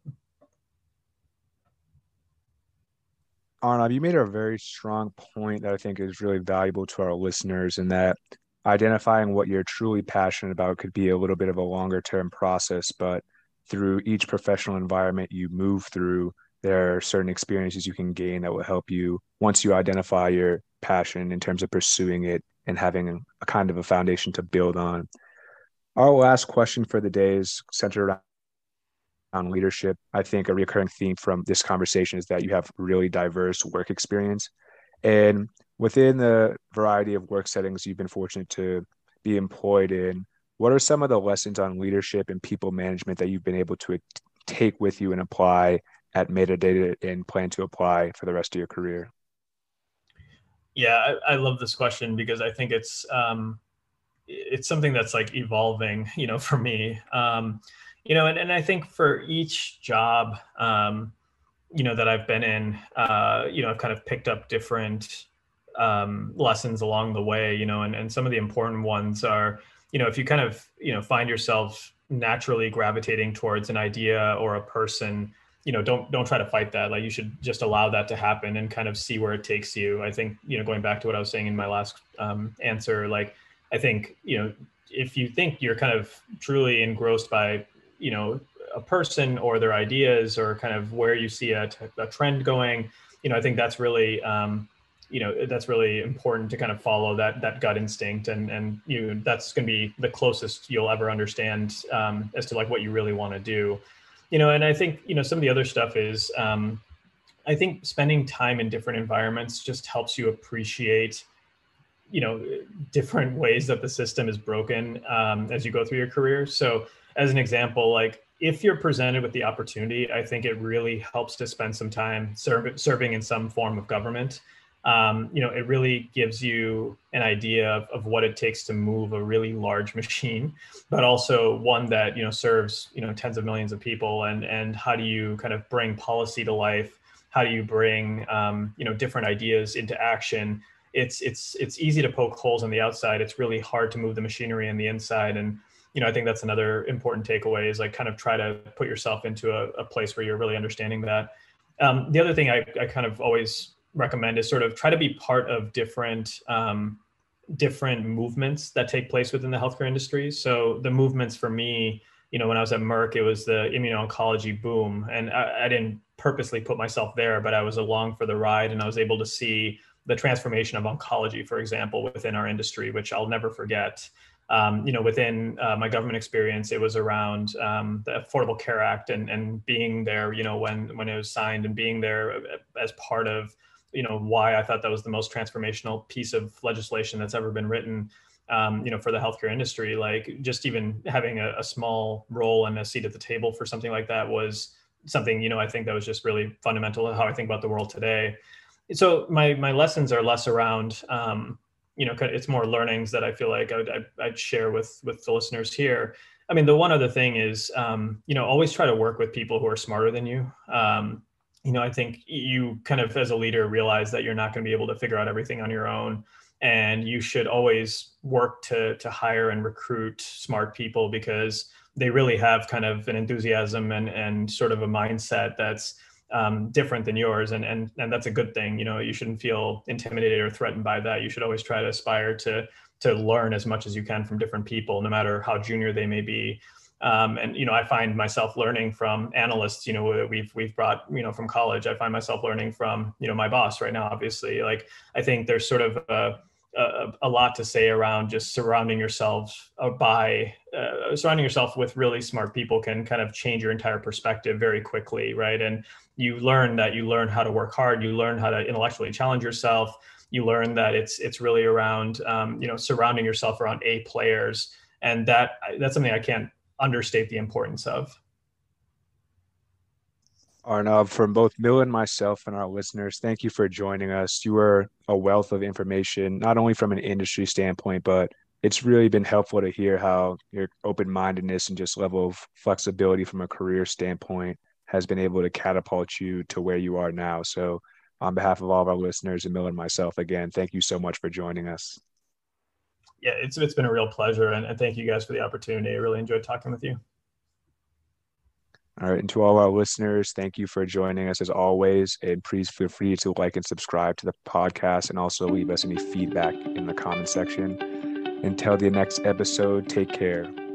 Arnab, you made a very strong point that I think is really valuable to our listeners, and that identifying what you're truly passionate about could be a little bit of a longer term process, but through each professional environment you move through, there are certain experiences you can gain that will help you once you identify your passion in terms of pursuing it and having a kind of a foundation to build on. Our last question for the day is centered around on leadership. I think a recurring theme from this conversation is that you have really diverse work experience. And within the variety of work settings you've been fortunate to be employed in, what are some of the lessons on leadership and people management that you've been able to take with you and apply at Medidata and plan to apply for the rest of your career?
Yeah, I, I love this question because I think it's um, it's something that's like evolving, you know, for me. Um, you know, and, and I think for each job, um, you know, that I've been in, uh, you know, I've kind of picked up different um, lessons along the way, you know, and, and some of the important ones are, you know, if you kind of, you know, find yourself naturally gravitating towards an idea or a person, you know, don't don't try to fight that. Like you should just allow that to happen and kind of see where it takes you. I think, you know, going back to what I was saying in my last um, answer, like I think, you know, if you think you're kind of truly engrossed by, you know, a person or their ideas or kind of where you see a, a trend going, you know, I think that's really, um, you know, that's really important to kind of follow that that gut instinct, and and you that's going to be the closest you'll ever understand um, as to like what you really want to do, you know. And I think you know some of the other stuff is, um, I think spending time in different environments just helps you appreciate you know different ways that the system is broken um, as you go through your career so as an example like if you're presented with the opportunity i think it really helps to spend some time serving in some form of government um, you know it really gives you an idea of, of what it takes to move a really large machine but also one that you know serves you know tens of millions of people and and how do you kind of bring policy to life how do you bring um, you know different ideas into action it's it's it's easy to poke holes on the outside. It's really hard to move the machinery on the inside. And you know, I think that's another important takeaway is like kind of try to put yourself into a, a place where you're really understanding that. Um, the other thing I, I kind of always recommend is sort of try to be part of different um, different movements that take place within the healthcare industry. So the movements for me, you know, when I was at Merck, it was the immuno-oncology boom, and I, I didn't purposely put myself there, but I was along for the ride, and I was able to see the transformation of oncology, for example, within our industry, which I'll never forget. Um, you know, within uh, my government experience, it was around um, the Affordable Care Act and and being there, you know, when when it was signed and being there as part of, you know, why I thought that was the most transformational piece of legislation that's ever been written. Um, you know, for the healthcare industry, like just even having a, a small role and a seat at the table for something like that was something, you know, I think that was just really fundamental to how I think about the world today so my my lessons are less around um, you know it's more learnings that i feel like I'd, I'd, share with with the listeners here. I mean the one other thing is um, you know always try to work with people who are smarter than you. Um, you know i think you kind of as a leader realize that you're not going to be able to figure out everything on your own and you should always work to to hire and recruit smart people because they really have kind of an enthusiasm and and sort of a mindset that's um, different than yours and, and and that's a good thing you know you shouldn't feel intimidated or threatened by that. You should always try to aspire to to learn as much as you can from different people no matter how junior they may be. Um, and you know i find myself learning from analysts you know we've we've brought you know from college. I find myself learning from you know my boss right now obviously. Like i think there's sort of a a, a, lot to say around just surrounding yourself uh, by uh, surrounding yourself with really smart people can kind of change your entire perspective very quickly right? And you learn that you learn how to work hard you learn how to intellectually challenge yourself you learn that it's it's really around um, you know surrounding yourself around a players and that that's something i can't understate the importance of
Arnab, from both Mill and myself and our listeners, thank you for joining us. You are a wealth of information, not only from an industry standpoint, but it's really been helpful to hear how your open mindedness and just level of flexibility from a career standpoint has been able to catapult you to where you are now. So, on behalf of all of our listeners and Miller and myself, again, thank you so much for joining us.
Yeah, it's it's been a real pleasure, and, and thank you guys for the opportunity. I really enjoyed talking with you.
All right, and to all our listeners, thank you for joining us as always. And please feel free to like and subscribe to the podcast, and also leave us any feedback in the comment section. Until the next episode, take care.